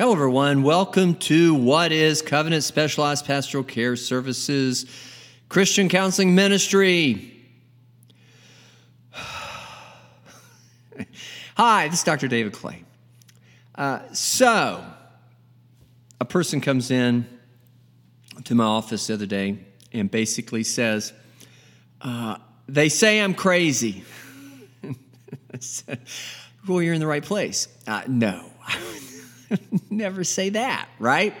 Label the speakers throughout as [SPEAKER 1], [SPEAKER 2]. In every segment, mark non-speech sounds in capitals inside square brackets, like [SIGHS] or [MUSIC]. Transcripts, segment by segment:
[SPEAKER 1] Hello, everyone. Welcome to What is Covenant Specialized Pastoral Care Services Christian Counseling Ministry. [SIGHS] Hi, this is Dr. David Clay. Uh, so, a person comes in to my office the other day and basically says, uh, They say I'm crazy. [LAUGHS] well, you're in the right place. Uh, no. [LAUGHS] Never say that, right?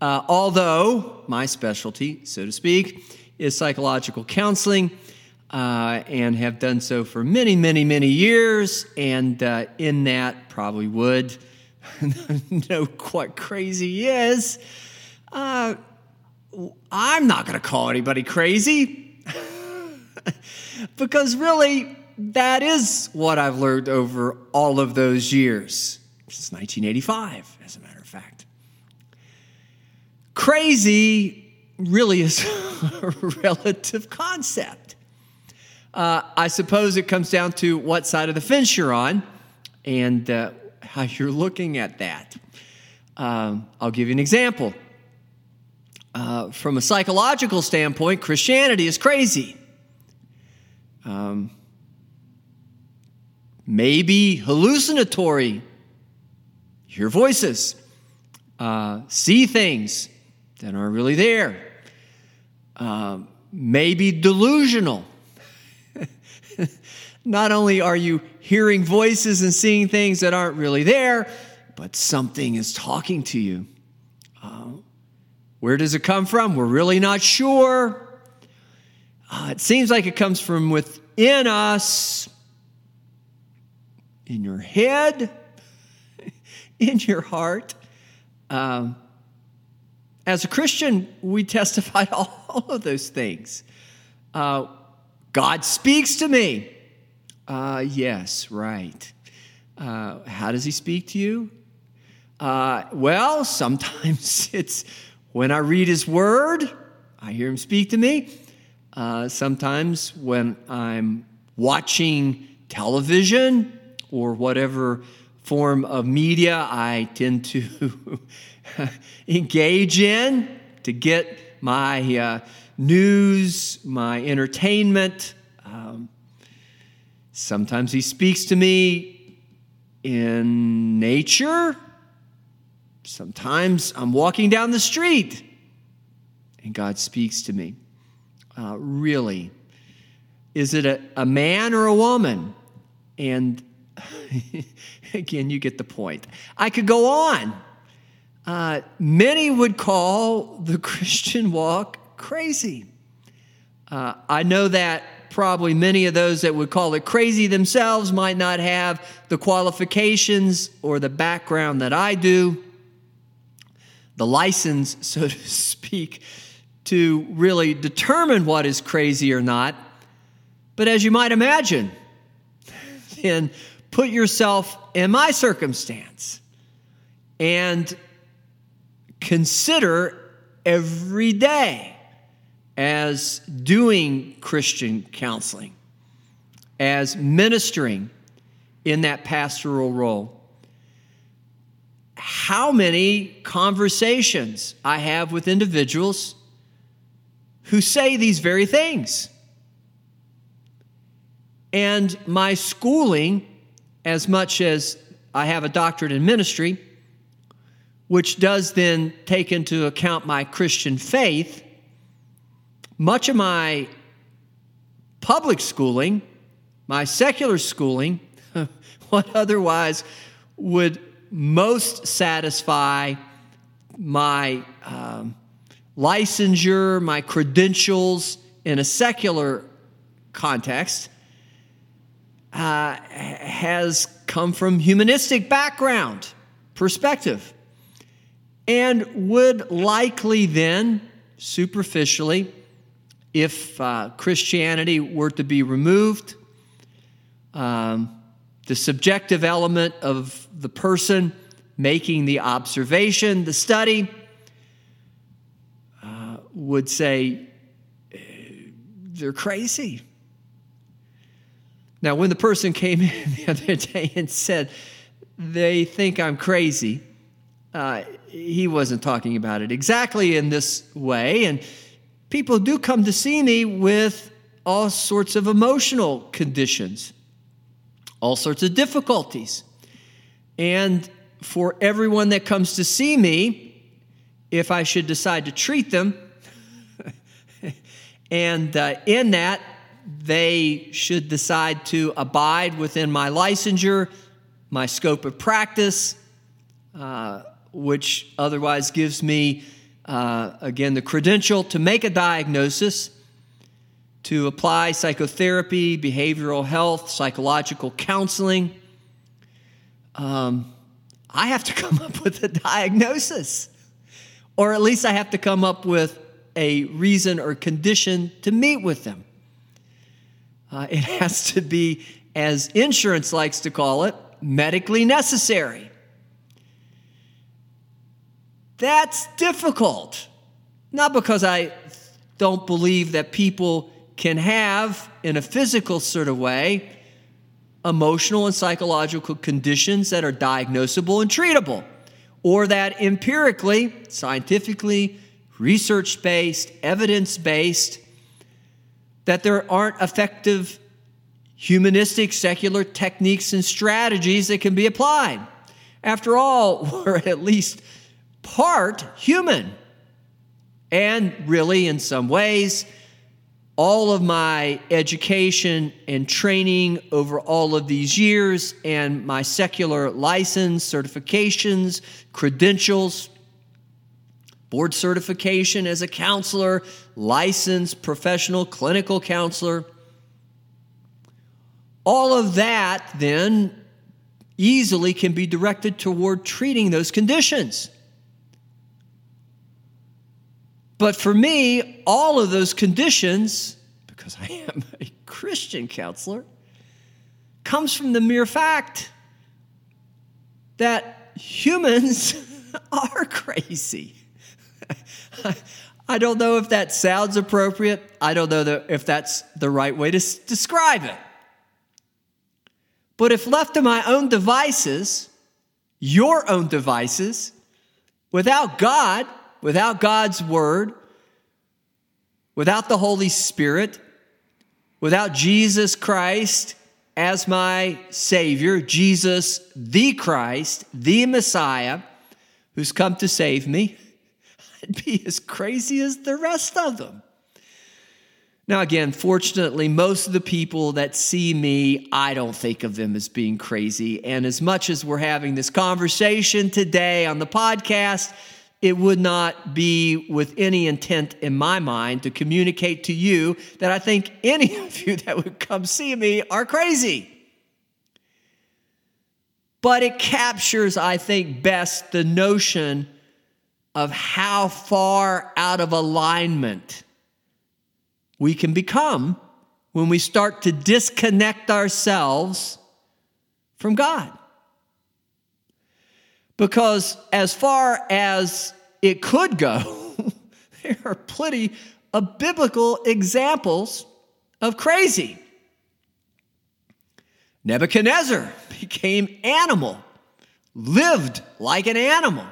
[SPEAKER 1] Uh, although my specialty, so to speak, is psychological counseling, uh, and have done so for many, many, many years, and uh, in that probably would [LAUGHS] know what crazy is. Uh, I'm not going to call anybody crazy [LAUGHS] because really, that is what I've learned over all of those years since 1985, as a matter of fact. Crazy really is [LAUGHS] a relative concept. Uh, I suppose it comes down to what side of the fence you're on and uh, how you're looking at that. Um, I'll give you an example. Uh, from a psychological standpoint, Christianity is crazy. Um, maybe hallucinatory hear voices, uh, see things that aren't really there, uh, maybe delusional. [LAUGHS] Not only are you hearing voices and seeing things that aren't really there, but something is talking to you. Uh, where does it come from? We're really not sure. Uh, it seems like it comes from within us, in your head [LAUGHS] in your heart. Um, as a Christian, we testify all, all of those things. Uh, God speaks to me. Uh, yes, right. Uh, how does He speak to you? Uh, well, sometimes [LAUGHS] it's when I read His Word, I hear Him speak to me. Uh, sometimes when I'm watching television or whatever form of media I tend to [LAUGHS] engage in to get my uh, news, my entertainment. Um, sometimes he speaks to me in nature. Sometimes I'm walking down the street and God speaks to me. Uh, really. Is it a, a man or a woman? And [LAUGHS] Again, you get the point. I could go on. Uh, many would call the [LAUGHS] Christian walk crazy. Uh, I know that probably many of those that would call it crazy themselves might not have the qualifications or the background that I do, the license, [LAUGHS] so to speak, to really determine what is crazy or not. But as you might imagine, then put yourself in my circumstance and consider every day as doing Christian counseling, as ministering in that pastoral role. How many conversations I have with individuals who say these very things. And my schooling as much as I have a doctorate in ministry, which does then take into account my Christian faith, much of my public schooling, my secular schooling, [LAUGHS] what otherwise would most satisfy my um, licensure, my credentials in a secular context, uh, has come from humanistic background, perspective, and would likely then, superficially, if uh, Christianity were to be removed, um, the subjective element of the person making the observation, the study, uh, would say, uh, they're crazy. Now, when the person came in [LAUGHS] the other day and said, they think I'm crazy, uh, he wasn't talking about it exactly in this way. And people do come to see me with all sorts of emotional conditions, all sorts of difficulties. And for everyone that comes to see me, if I should decide to treat them, [LAUGHS] and uh, in that, they should decide to abide within my licensure, my scope of practice, uh, which otherwise gives me, uh, again, the credential to make a diagnosis, to apply psychotherapy, behavioral health, psychological counseling. Um, I have to [LAUGHS] come up with a diagnosis, or at least I have to come up with a reason or condition to meet with them. Uh, it [LAUGHS] has to be, as insurance likes to call it, medically necessary. That's difficult. Not because I don't believe that people can have, in a physical sort of way, emotional and psychological conditions that are diagnosable and treatable, or that empirically, scientifically, research based, evidence based, that there aren't effective humanistic secular techniques and strategies that can be applied. After all, [LAUGHS] we're at least part human. And really, in some ways, all of my education and training over all of these years and my secular license, certifications, credentials, board certification as a counselor, licensed professional clinical counselor. All of that then easily can be directed toward treating those conditions. But for me, all of those conditions, because I am [LAUGHS] a Christian counselor, comes from the mere fact that humans [LAUGHS] are crazy. I don't know if that sounds appropriate. I don't know if that's the right way to describe it. But if left to my own devices, your own devices, without God, without God's word, without the Holy Spirit, without Jesus Christ as my Savior, Jesus the Christ, the Messiah, who's come to save me, I'd be as crazy as the rest of them. Now, again, fortunately, most of the people that see me, I don't think of them as being crazy. And as much as we're having this conversation today on the podcast, it would not be with any intent in my mind to communicate to you that I think any [LAUGHS] of you that would come see me are crazy. But it captures, I think, best the notion of how far out of alignment we can become when we start to disconnect ourselves from God. Because as far as it could go, [LAUGHS] there are plenty of biblical examples of crazy. Nebuchadnezzar [LAUGHS] became animal, lived like an animal,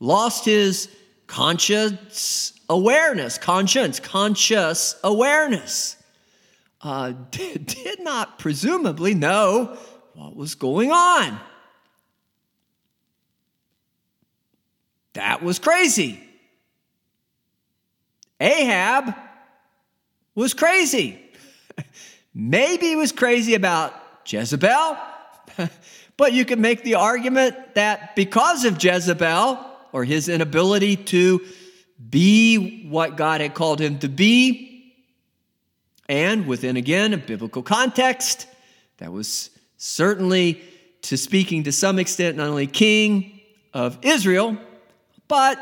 [SPEAKER 1] lost his conscious awareness, conscience, conscious awareness. Uh, [LAUGHS] did, did not presumably know what was going on. That was crazy. Ahab was crazy. [LAUGHS] Maybe he was crazy about Jezebel, [LAUGHS] but you could make the argument that because of Jezebel or his inability to be what God had called him to be, and within again a biblical context, that was certainly to speaking to some extent not only king of Israel, but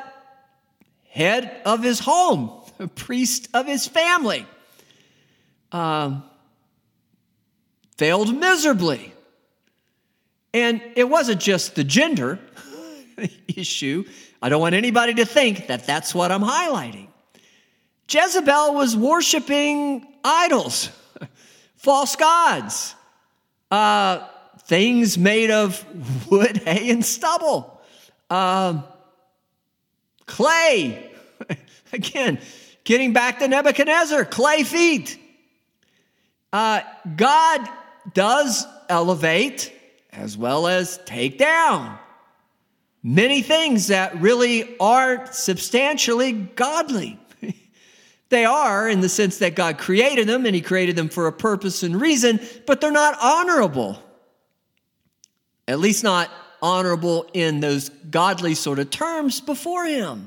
[SPEAKER 1] head of his home, [LAUGHS] priest of his family. Um, failed miserably. And it wasn't just the gender [LAUGHS] issue. I don't want anybody to think that that's what I'm highlighting. Jezebel was worshiping idols, [LAUGHS] false gods, uh, things made of [LAUGHS] wood, hay, and stubble Um, clay. Again, getting back to Nebuchadnezzar, clay feet. Uh, God does elevate as well as take down many things that really aren't substantially godly. [LAUGHS] they are in the sense that God created them and He created them for a purpose and reason, but they're not honorable. At least not honorable in those godly sort of terms before Him.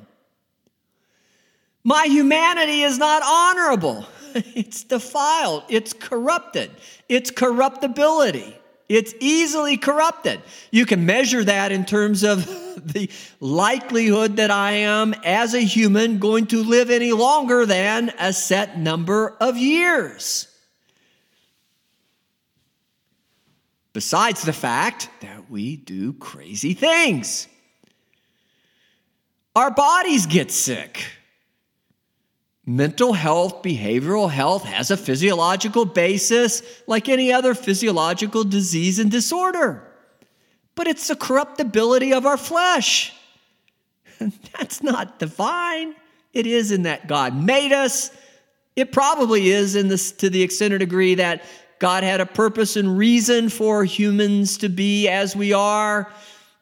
[SPEAKER 1] My humanity is not honorable. [LAUGHS] It's defiled. It's corrupted. It's corruptibility. It's easily corrupted. You can measure that in terms of [LAUGHS] the likelihood that I am, as a human, going to live any longer than a set number of years. Besides the fact that we do crazy things, our bodies get sick. Mental health, behavioral health has a physiological basis like any other physiological disease and disorder. But it's the corruptibility of our flesh. [LAUGHS] That's not divine. It is in that God made us. It probably is in this to the extent or degree that God had a purpose and reason for humans to be as we are.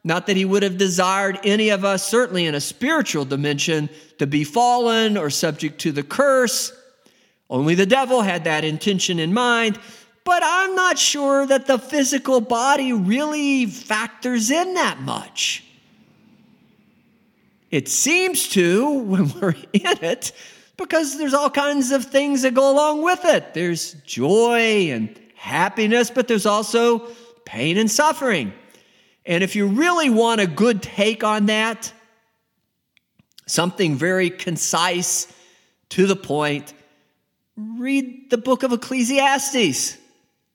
[SPEAKER 1] Not that he would have desired any of us, certainly in a spiritual dimension, to be fallen or subject to the curse. Only the devil had that intention in mind. But I'm not sure that the physical body really factors in that much. It seems to when [LAUGHS] we're in it, because there's all kinds of things that go along with it. There's joy and happiness, but there's also pain and suffering. And if you really want a good take on that, something very concise, to the point, read the book of Ecclesiastes.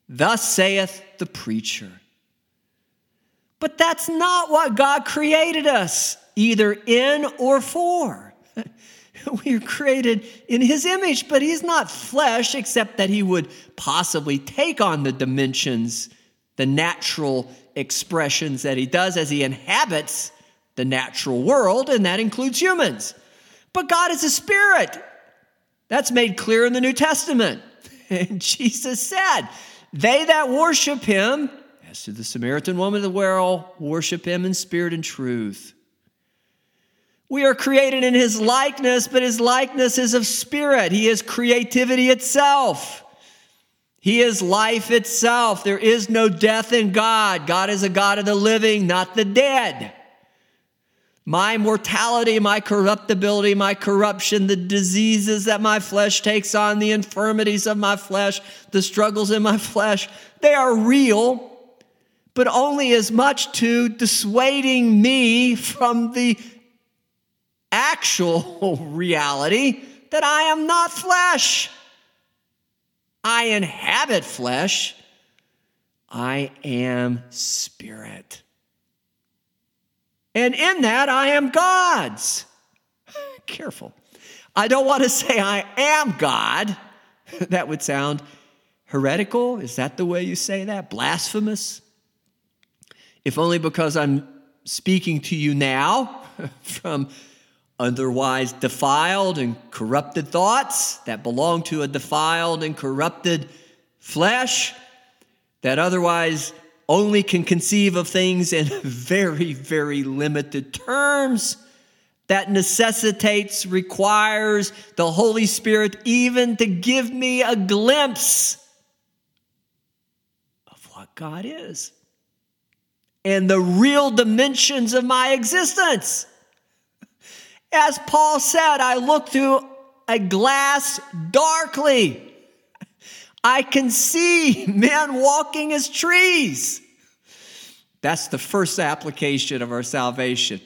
[SPEAKER 1] Thus saith the preacher. But that's not what God created us, either in or for. [LAUGHS] we are created in his image, but he's not flesh, except that he would possibly take on the dimensions, the natural expressions that he does as he inhabits the natural world, and that includes humans. But God is a spirit. That's made clear in the New Testament. [LAUGHS] And Jesus said, They that worship him, as to the Samaritan woman of the well, worship him in spirit and truth. We are created in his likeness, but his likeness is of spirit. He is creativity itself. He is life itself. There is no death in God. God is a God of the living, not the dead. My mortality, my corruptibility, my corruption, the diseases that my flesh takes on, the infirmities of my flesh, the struggles in my flesh, they are real, but only as much to dissuading me from the actual [LAUGHS] reality that I am not flesh. I inhabit flesh, I am spirit. And in that, I am God's. [LAUGHS] Careful. I don't want to say I am God. [LAUGHS] that would sound heretical. Is that the way you say that? Blasphemous? If only because I'm speaking to you now [LAUGHS] from otherwise defiled and corrupted thoughts that belong to a defiled and corrupted flesh that otherwise only can conceive of things in [LAUGHS] very, very limited terms that necessitates, requires the Holy Spirit even to give me a glimpse of what God is and the real dimensions of my existence. As Paul said, I look through a glass darkly. I can see [LAUGHS] men walking as trees. That's the first application of our salvation.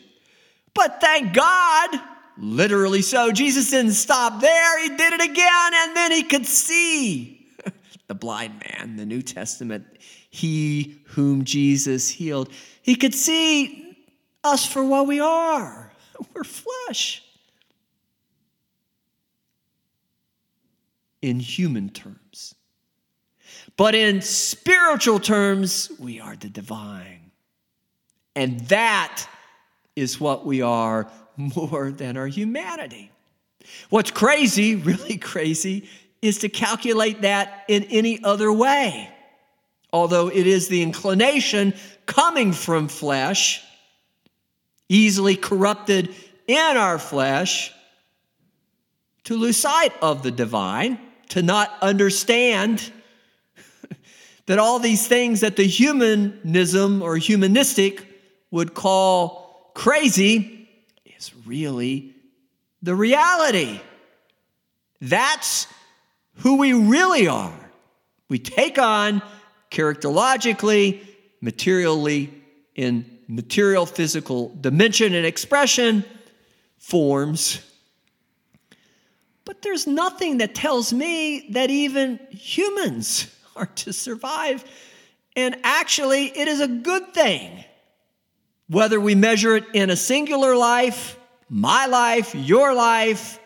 [SPEAKER 1] But thank God, literally so, Jesus didn't stop there. He did it again, and then he could see [LAUGHS] the blind man, the New Testament, he whom Jesus healed. He could see us for what we are. [LAUGHS] We're flesh. In human terms. But in spiritual terms, we are the divine. And that is what we are more than our humanity. What's crazy, really [LAUGHS] crazy, is to calculate that in any other way. Although it is the inclination coming from flesh, easily corrupted in our flesh, to lose sight of the divine, to not understand [LAUGHS] that all these things that the humanism or humanistic would call crazy is really the reality. That's who we really are. We take on characterologically, materially, in material physical dimension and expression forms. But there's nothing that tells me that even humans [LAUGHS] are to survive. And actually, it is a good thing. Whether we measure it in a singular life, my life, your life,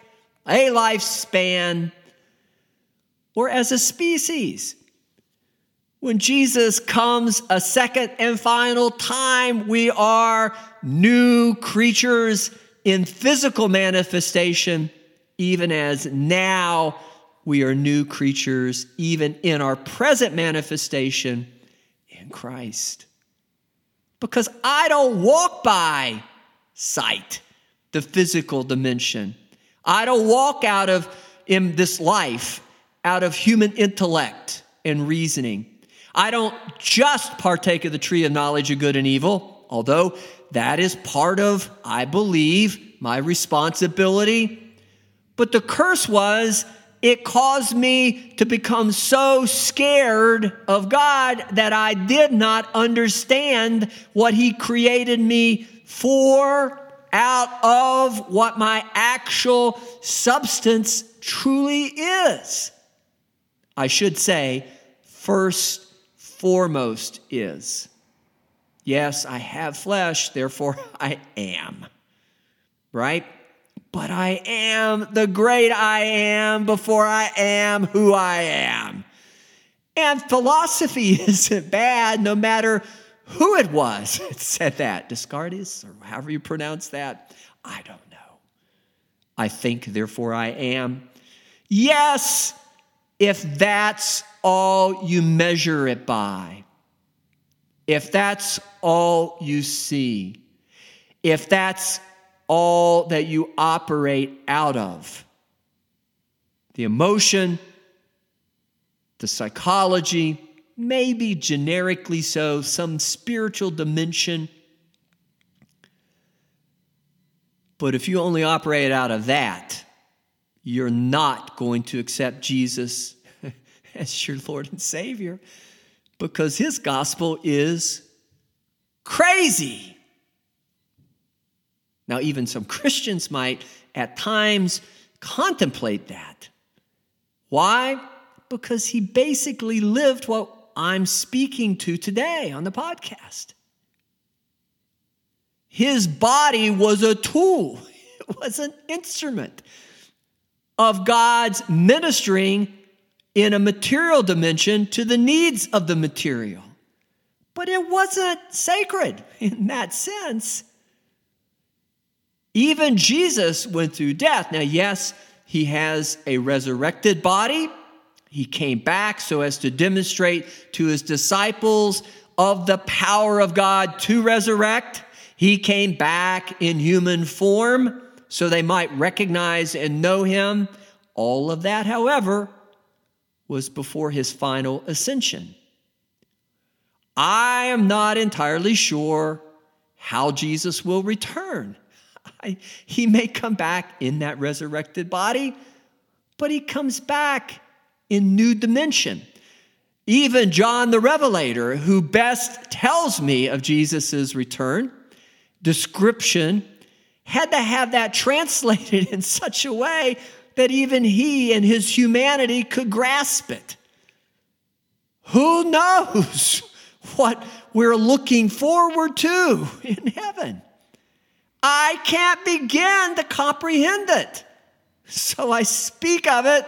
[SPEAKER 1] a lifespan, or as a species. When Jesus comes a second and final time, we are new creatures in physical manifestation, even as now we are new creatures, even in our present manifestation in Christ. Because I don't walk by sight, the physical dimension. I don't walk out of in this life out of human intellect and reasoning. I don't just partake of the tree of knowledge of good and evil, although that is part of, I believe, my responsibility. But the curse was it caused me to become so scared of God that I did not understand what He created me for out of what my actual substance truly is. I should say, first foremost is. Yes, I have flesh, therefore [LAUGHS] I am. Right? But I am the great I am before I am who I am. And philosophy [LAUGHS] isn't bad no matter who it was [LAUGHS] that said that. Descartes, or however you pronounce that, I don't know. I think, therefore I am. Yes, if that's all you measure it by, if that's all you see, if that's all that you operate out of, the emotion, the psychology, maybe generically so, some spiritual dimension. But if you only operate out of that, you're not going to accept Jesus [LAUGHS] as your Lord and Savior because his gospel is crazy. Now, even some Christians might at times contemplate that. Why? Because he basically lived what I'm speaking to today on the podcast. His body was a tool, [LAUGHS] it was an instrument of God's ministering in a material dimension to the needs of the material. But it wasn't sacred [LAUGHS] in that sense. Even Jesus went through death. Now, yes, he has a resurrected body. He came back so as to demonstrate to his disciples of the power of God to resurrect. He came back in human form so they might recognize and know him. All of that, however, was before his final ascension. I am not entirely sure how Jesus will return. [LAUGHS] I, he may come back in that resurrected body, but he comes back in new dimension. Even John the Revelator, who best tells me of Jesus' return, description had to have that [LAUGHS] translated in such a way that even he and his humanity could grasp it. Who knows [LAUGHS] what we're looking forward to [LAUGHS] in heaven? I can't begin to comprehend it. So I speak of it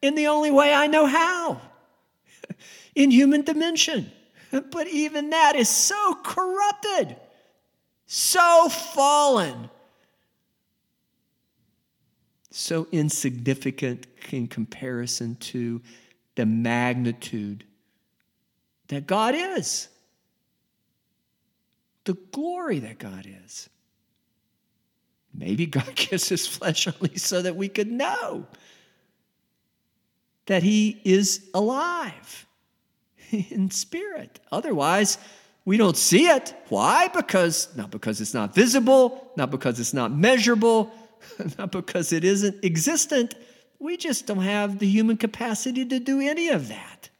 [SPEAKER 1] in the only way I know how [LAUGHS] in human dimension. But even that is so corrupted so fallen, so insignificant in comparison to the magnitude that God is, the glory that God is. Maybe God [LAUGHS] gives his flesh only so that we could know that he is alive [LAUGHS] in spirit. Otherwise, we don't see it. Why? Because not because it's not visible, not because it's not measurable, [LAUGHS] not because it isn't existent. We just don't have the human capacity to do any of that.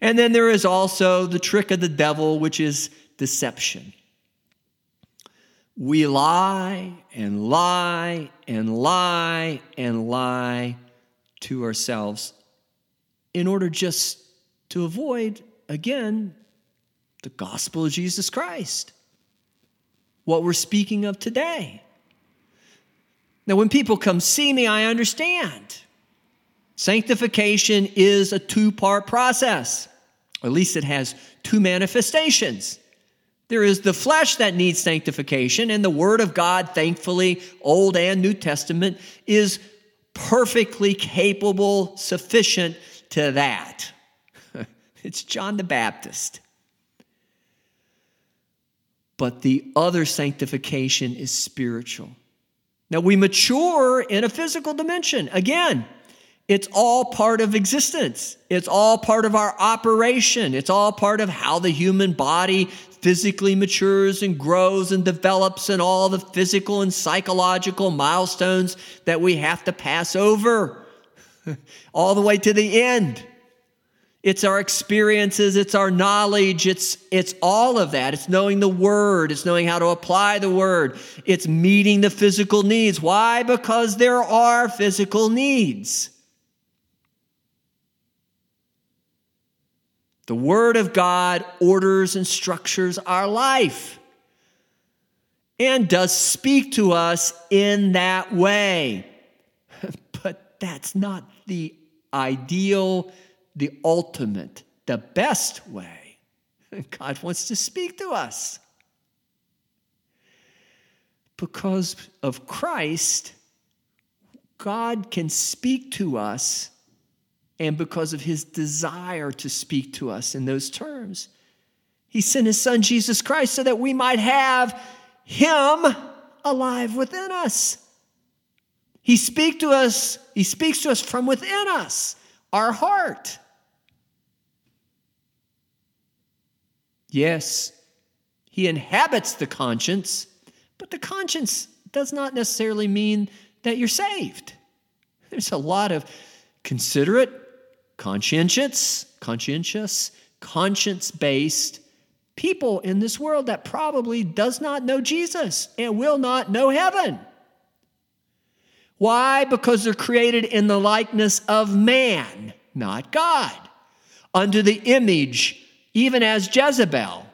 [SPEAKER 1] And then there is also the trick of the devil, which is deception. We lie and lie and lie and lie to ourselves in order just to avoid, again, the gospel of Jesus Christ, what we're speaking of today. Now, when people come see me, I understand. Sanctification is a two part process, at least it has two manifestations. There is the flesh that needs sanctification, and the Word of God, thankfully, Old and New Testament, is perfectly capable, sufficient to that. [LAUGHS] it's John the Baptist. But the other sanctification is spiritual. Now, we mature in a physical dimension. Again, it's all part of existence. It's all part of our operation. It's all part of how the human body physically matures and grows and develops and all the physical and psychological milestones that we have to pass over [LAUGHS] all the way to the end. It's our experiences, it's our knowledge, it's, it's all of that. It's knowing the word, it's knowing how to apply the word, it's meeting the physical needs. Why? Because there are physical needs. The Word of God orders and structures our life and does speak to us in that way. [LAUGHS] but that's not the ideal, the ultimate, the best way. [LAUGHS] God wants to speak to us. Because of Christ, God can speak to us and because of his desire to speak to us in those terms. He sent his son Jesus Christ so that we might have him alive within us. He speak to us, he speaks to us from within us, our heart. Yes, he inhabits the conscience, but the conscience does not necessarily mean that you're saved. There's a lot of considerate, conscientious, conscientious, conscience-based people in this world that probably does not know Jesus and will not know heaven. Why? Because they're created in the likeness of man, not God, under the image, even as Jezebel.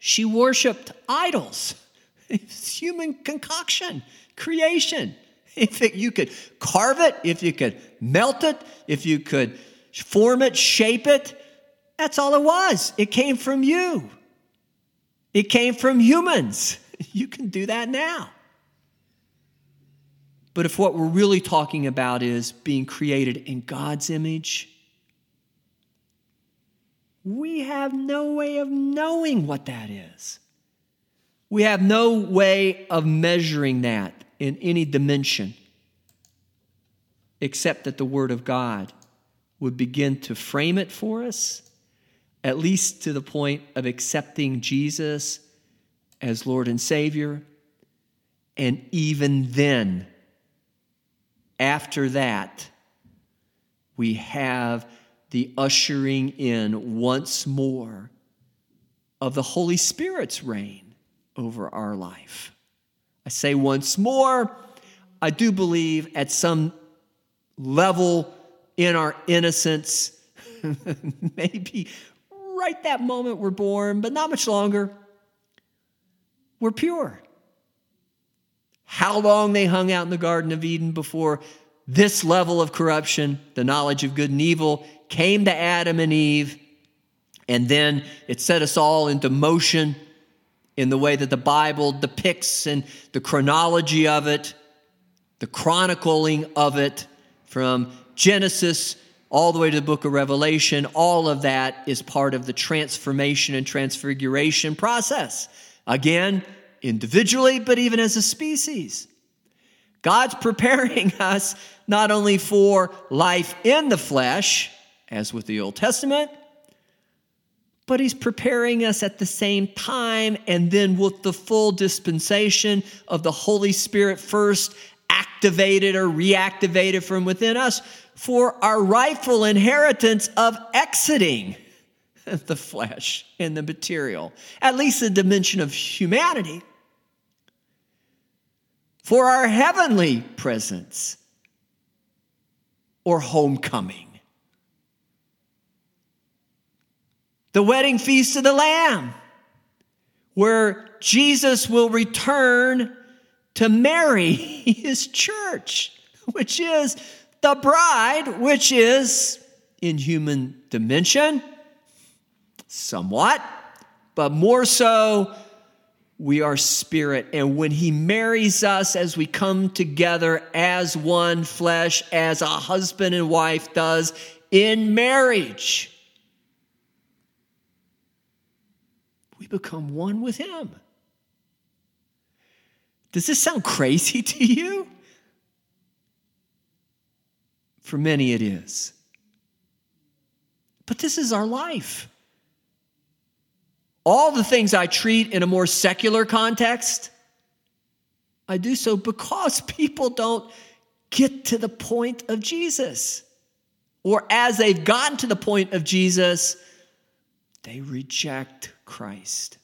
[SPEAKER 1] She worshiped idols. [LAUGHS] It's human concoction, creation. If it, you could carve it, if you could melt it, if you could form it, shape it, that's all it was. It came from you. It came from humans. [LAUGHS] You can do that now. But if what we're really talking about is being created in God's image, we have no way of knowing what that is. We have no way of measuring that in any dimension except that the Word of God would begin to frame it for us, at least to the point of accepting Jesus as Lord and Savior. And even then, after that, we have the ushering in once more of the Holy Spirit's reign over our life. I say once more, I do believe at some level in our innocence, [LAUGHS] maybe right that moment we're born, but not much longer, we're pure. How long they hung out in the Garden of Eden before this level of corruption, the knowledge of good and evil, came to Adam and Eve, and then it set us all into motion in the way that the Bible depicts and the chronology of it, the chronicling of it from Genesis all the way to the book of Revelation, all of that is part of the transformation and transfiguration process. Again, individually, but even as a species. God's preparing [LAUGHS] us not only for life in the flesh, as with the Old Testament, but He's preparing us at the same time and then with the full dispensation of the Holy Spirit first activated or reactivated from within us for our rightful inheritance of exiting [LAUGHS] the flesh and the material, at least the dimension of humanity, for our heavenly presence or homecoming. The wedding feast of the Lamb, where Jesus will return to marry [LAUGHS] his church, which is the bride, which is in human dimension, somewhat, but more so, we are spirit. And when he marries us as we come together as one flesh, as a husband and wife does in marriage, we become one with him. Does this sound crazy [LAUGHS] to you? For many, it is. But this is our life. All the things I treat in a more secular context, I do so because [LAUGHS] people don't get to the point of Jesus. Or as they've gotten to the point of Jesus, they reject Christ.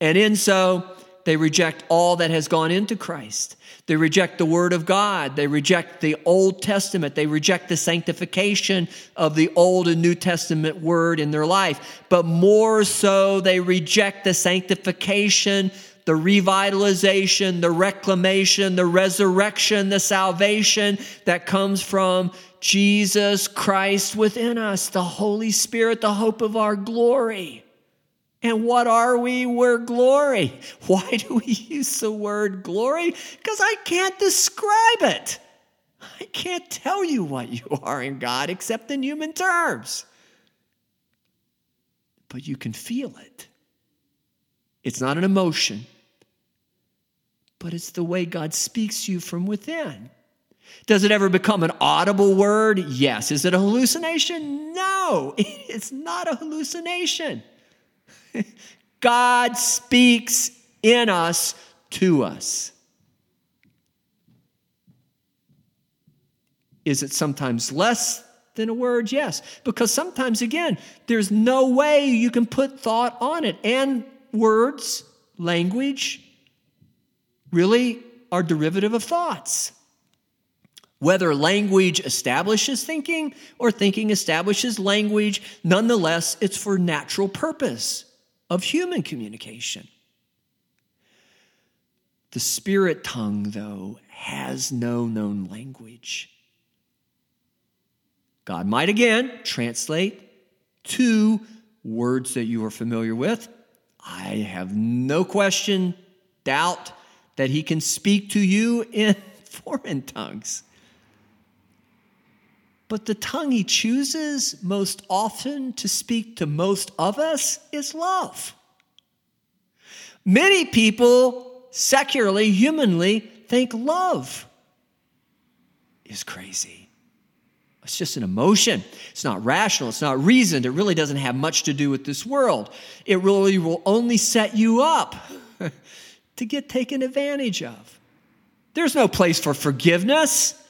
[SPEAKER 1] And in so, they reject all that has gone into Christ. They reject the Word of God. They reject the Old Testament. They reject the sanctification of the Old and New Testament Word in their life. But more so, they reject the sanctification, the revitalization, the reclamation, the resurrection, the salvation that comes from Jesus Christ within us, the Holy Spirit, the hope of our glory. And what are we? We're glory. [LAUGHS] Why do we use the word glory? Because I can't describe it. I can't tell you what you [LAUGHS] are in God except in human terms. But you can feel it. It's not an emotion, but it's the way God speaks to you from within. Does it ever become an audible word? Yes. Is it a hallucination? No, [LAUGHS] it's not a hallucination. [LAUGHS] God speaks in us to us. Is it sometimes less than a word? Yes. Because sometimes, again, there's no way you can put thought on it. And words, language, really are derivative of thoughts. Whether language establishes thinking or thinking establishes language, nonetheless, it's for natural purpose of human communication. The spirit tongue, though, has no known language. God might again translate two words that you are familiar with. I have no question, doubt that He can speak to you in [LAUGHS] foreign tongues. But the tongue he chooses most often to speak to most of us is love. Many people, secularly, humanly, think love is crazy. It's just an emotion. It's not rational. It's not reasoned. It really doesn't have much to do with this world. It really will only set you up [LAUGHS] to get taken advantage of. There's no place for forgiveness.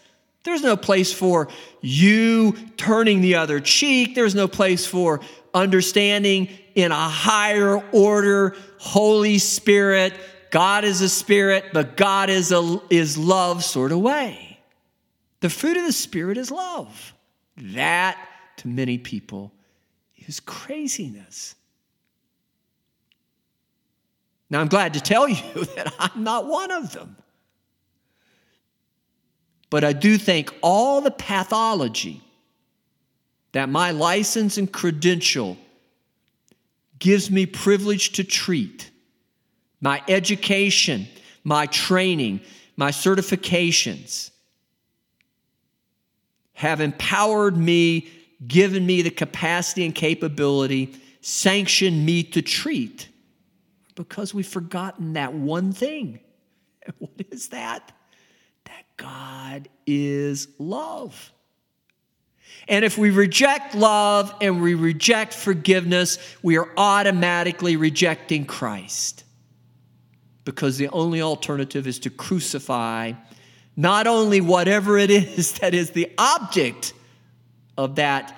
[SPEAKER 1] There's no place for you turning the other cheek. There's no place for understanding in a higher order, Holy Spirit. God is a spirit, but God is, a, is love sort of way. The fruit of the Spirit is love. That, to many people, is craziness. Now, I'm glad to tell you [LAUGHS] that I'm not one of them. But I do think all the pathology that my license and credential gives me privilege to treat my education, my training, my certifications have empowered me, given me the capacity and capability, sanctioned me to treat because we've forgotten that one thing. [LAUGHS] What is that? God is love. And if we reject love and we reject forgiveness, we are automatically rejecting Christ. Because the only alternative is to crucify not only whatever it [LAUGHS] is that is the object of that,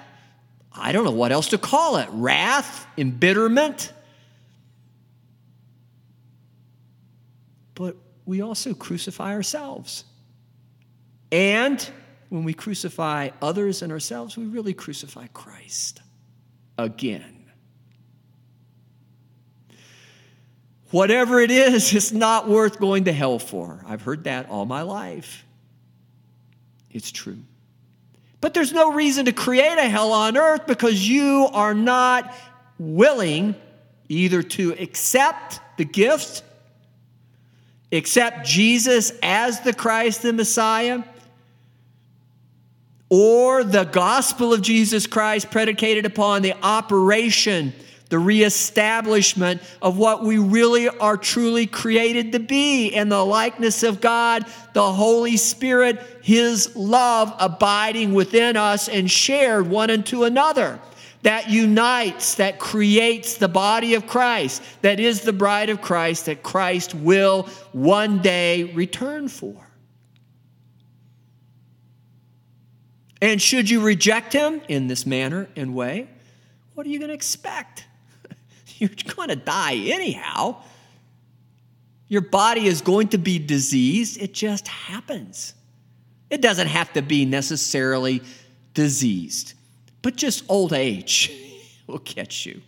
[SPEAKER 1] I don't know what else to call it wrath, embitterment, but we also crucify ourselves. And when we crucify others and ourselves, we really crucify Christ again. Whatever it is, [LAUGHS] it's not worth going to hell for. I've heard that all my life. It's true. But there's no reason to create a hell on earth because you are not willing either to accept the gift, accept Jesus as the Christ, the Messiah, or the gospel of Jesus Christ predicated upon the operation, the reestablishment of what we really are truly created to be in the likeness of God, the Holy Spirit, His love abiding within us and shared one unto another. That unites, that creates the body of Christ, that is the bride of Christ, that Christ will one day return for. And should you reject him in this manner and way, what are you going to expect? [LAUGHS] You're going to die anyhow. Your body is going to be diseased. It just happens. It doesn't have to be necessarily diseased, but just old age [LAUGHS] will catch you.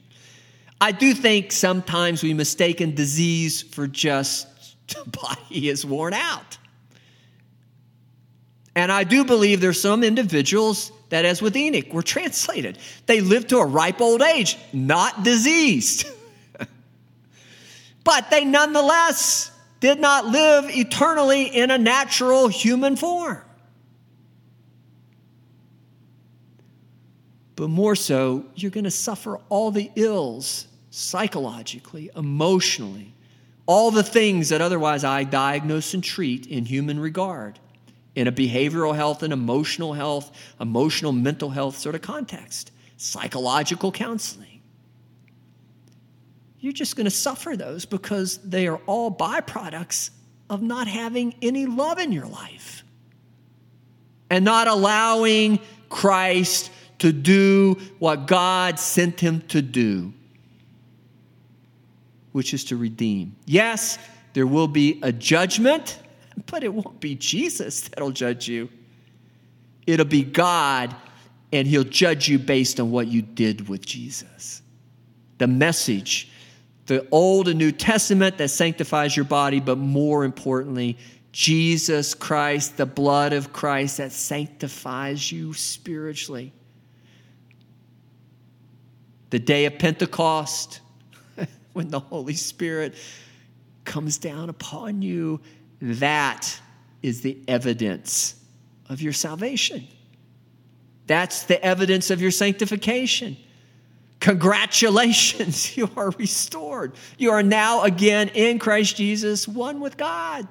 [SPEAKER 1] I do think sometimes we mistaken disease for just [LAUGHS] the body is worn out. And I do believe there's some individuals that, as with Enoch, were translated. They lived to a ripe old age, not diseased. [LAUGHS] but they nonetheless did not live eternally in a natural human form. But more so, you're going to suffer all the ills psychologically, emotionally, all the things that otherwise I diagnose and treat in human regard in a behavioral health and emotional health, emotional mental health sort of context, psychological counseling. You're just going to suffer those because they are all byproducts of not having any love in your life and not allowing Christ to do what God sent him to do, which is to redeem. Yes, there will be a judgment [LAUGHS] but it won't be Jesus that'll judge you. It'll be God, and He'll judge you based on what you did with Jesus. The message, the Old and New Testament that sanctifies your body, but more importantly, Jesus Christ, the blood of Christ that sanctifies you spiritually. The day of Pentecost, [LAUGHS] when the Holy Spirit comes down upon you that is the evidence of your salvation. That's the evidence of your sanctification. Congratulations, [LAUGHS] you are restored. You are now again in Christ Jesus, one with God.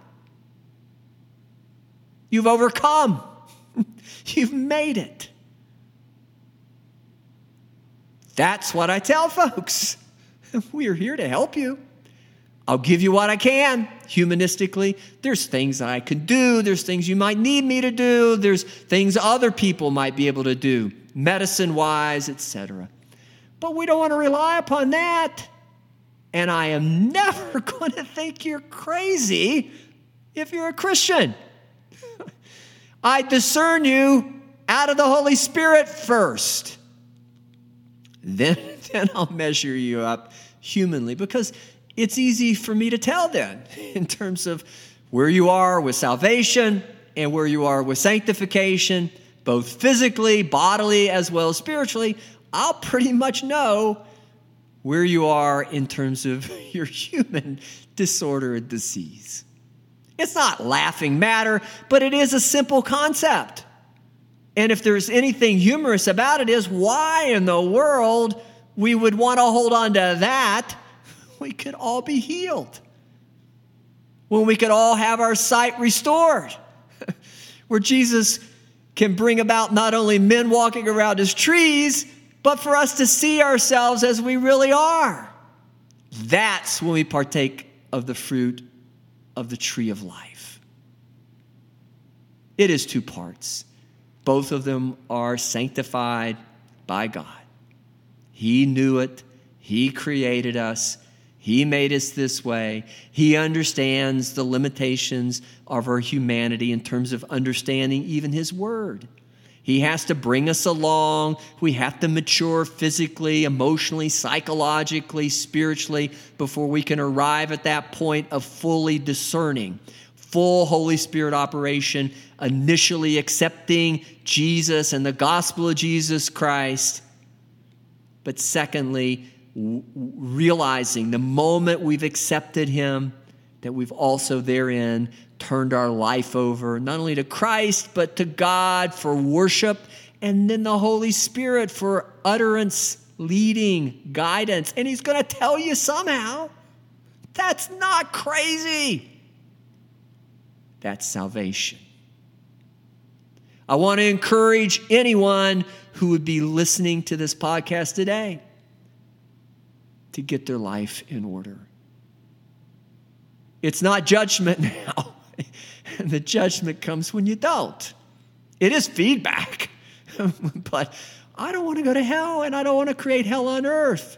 [SPEAKER 1] You've overcome, [LAUGHS] you've made it. That's what I tell folks. [LAUGHS] We are here to help you. I'll give you what I can humanistically. There's things that I can do, there's things you might need me to do, there's things other people might be able to do, medicine wise, etc. But we don't want to rely upon that. And I am [LAUGHS] never going to think you're crazy if you're a Christian. [LAUGHS] I discern you out of the Holy Spirit first. Then, [LAUGHS] then I'll measure you up humanly because it's easy for me to tell then [LAUGHS] in terms of where you are with salvation and where you are with sanctification, both physically, bodily, as well as spiritually. I'll pretty much know where you are in terms of [LAUGHS] your human disorder and disease. It's not laughing matter, but it is a simple concept. And if there's anything humorous about it, is why in the world we would want to hold on to that? We could all be healed. When we could all have our sight restored. [LAUGHS] Where Jesus can bring about not only men walking around as trees, but for us to see ourselves as we really are. That's when we partake of the fruit of the tree of life. It is two parts. Both of them are sanctified by God. He knew it, He created us, He made us this way. He understands the limitations of our humanity in terms of understanding even His Word. He has to bring us along. We have to mature physically, emotionally, psychologically, spiritually before we can arrive at that point of fully discerning full Holy Spirit operation, initially accepting Jesus and the gospel of Jesus Christ. But secondly, realizing the moment we've accepted Him, that we've also therein turned our life over, not only to Christ, but to God for worship, and then the Holy Spirit for utterance, leading, guidance. And He's going to tell you somehow. That's not crazy. That's salvation. I want to encourage anyone who would be listening to this podcast today to get their life in order. It's not judgment [LAUGHS] now. and the judgment comes when you don't. It is feedback. [LAUGHS] but I don't want to go to hell and I don't want to create hell on earth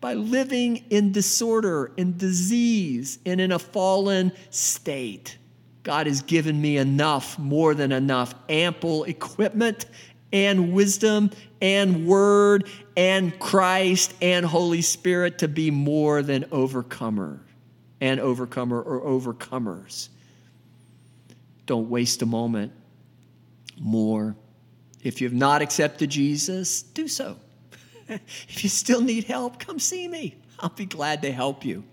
[SPEAKER 1] by living in disorder, in disease, and in a fallen state. God has given me enough, more than enough, ample equipment and wisdom and word and Christ and Holy Spirit to be more than overcomer and overcomer or overcomers. Don't waste a moment. More. If you have not accepted Jesus, do so. [LAUGHS] if you still need help, come see me. I'll be glad to help you.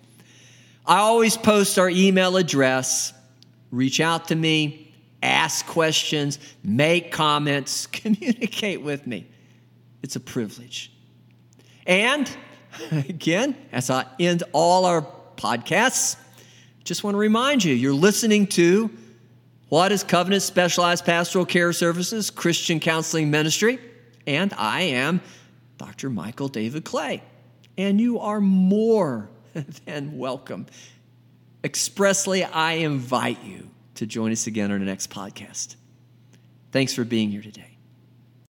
[SPEAKER 1] I always post our email address reach out to me, ask questions, make comments, [LAUGHS] communicate with me. It's a privilege. And again, as I end all our podcasts, just want to remind you you're listening to what is Covenant Specialized Pastoral Care Services Christian Counseling Ministry, and I am Dr. Michael David Clay. And you are more [LAUGHS] than welcome expressly, I invite you to join us again on the next podcast. Thanks for being here today.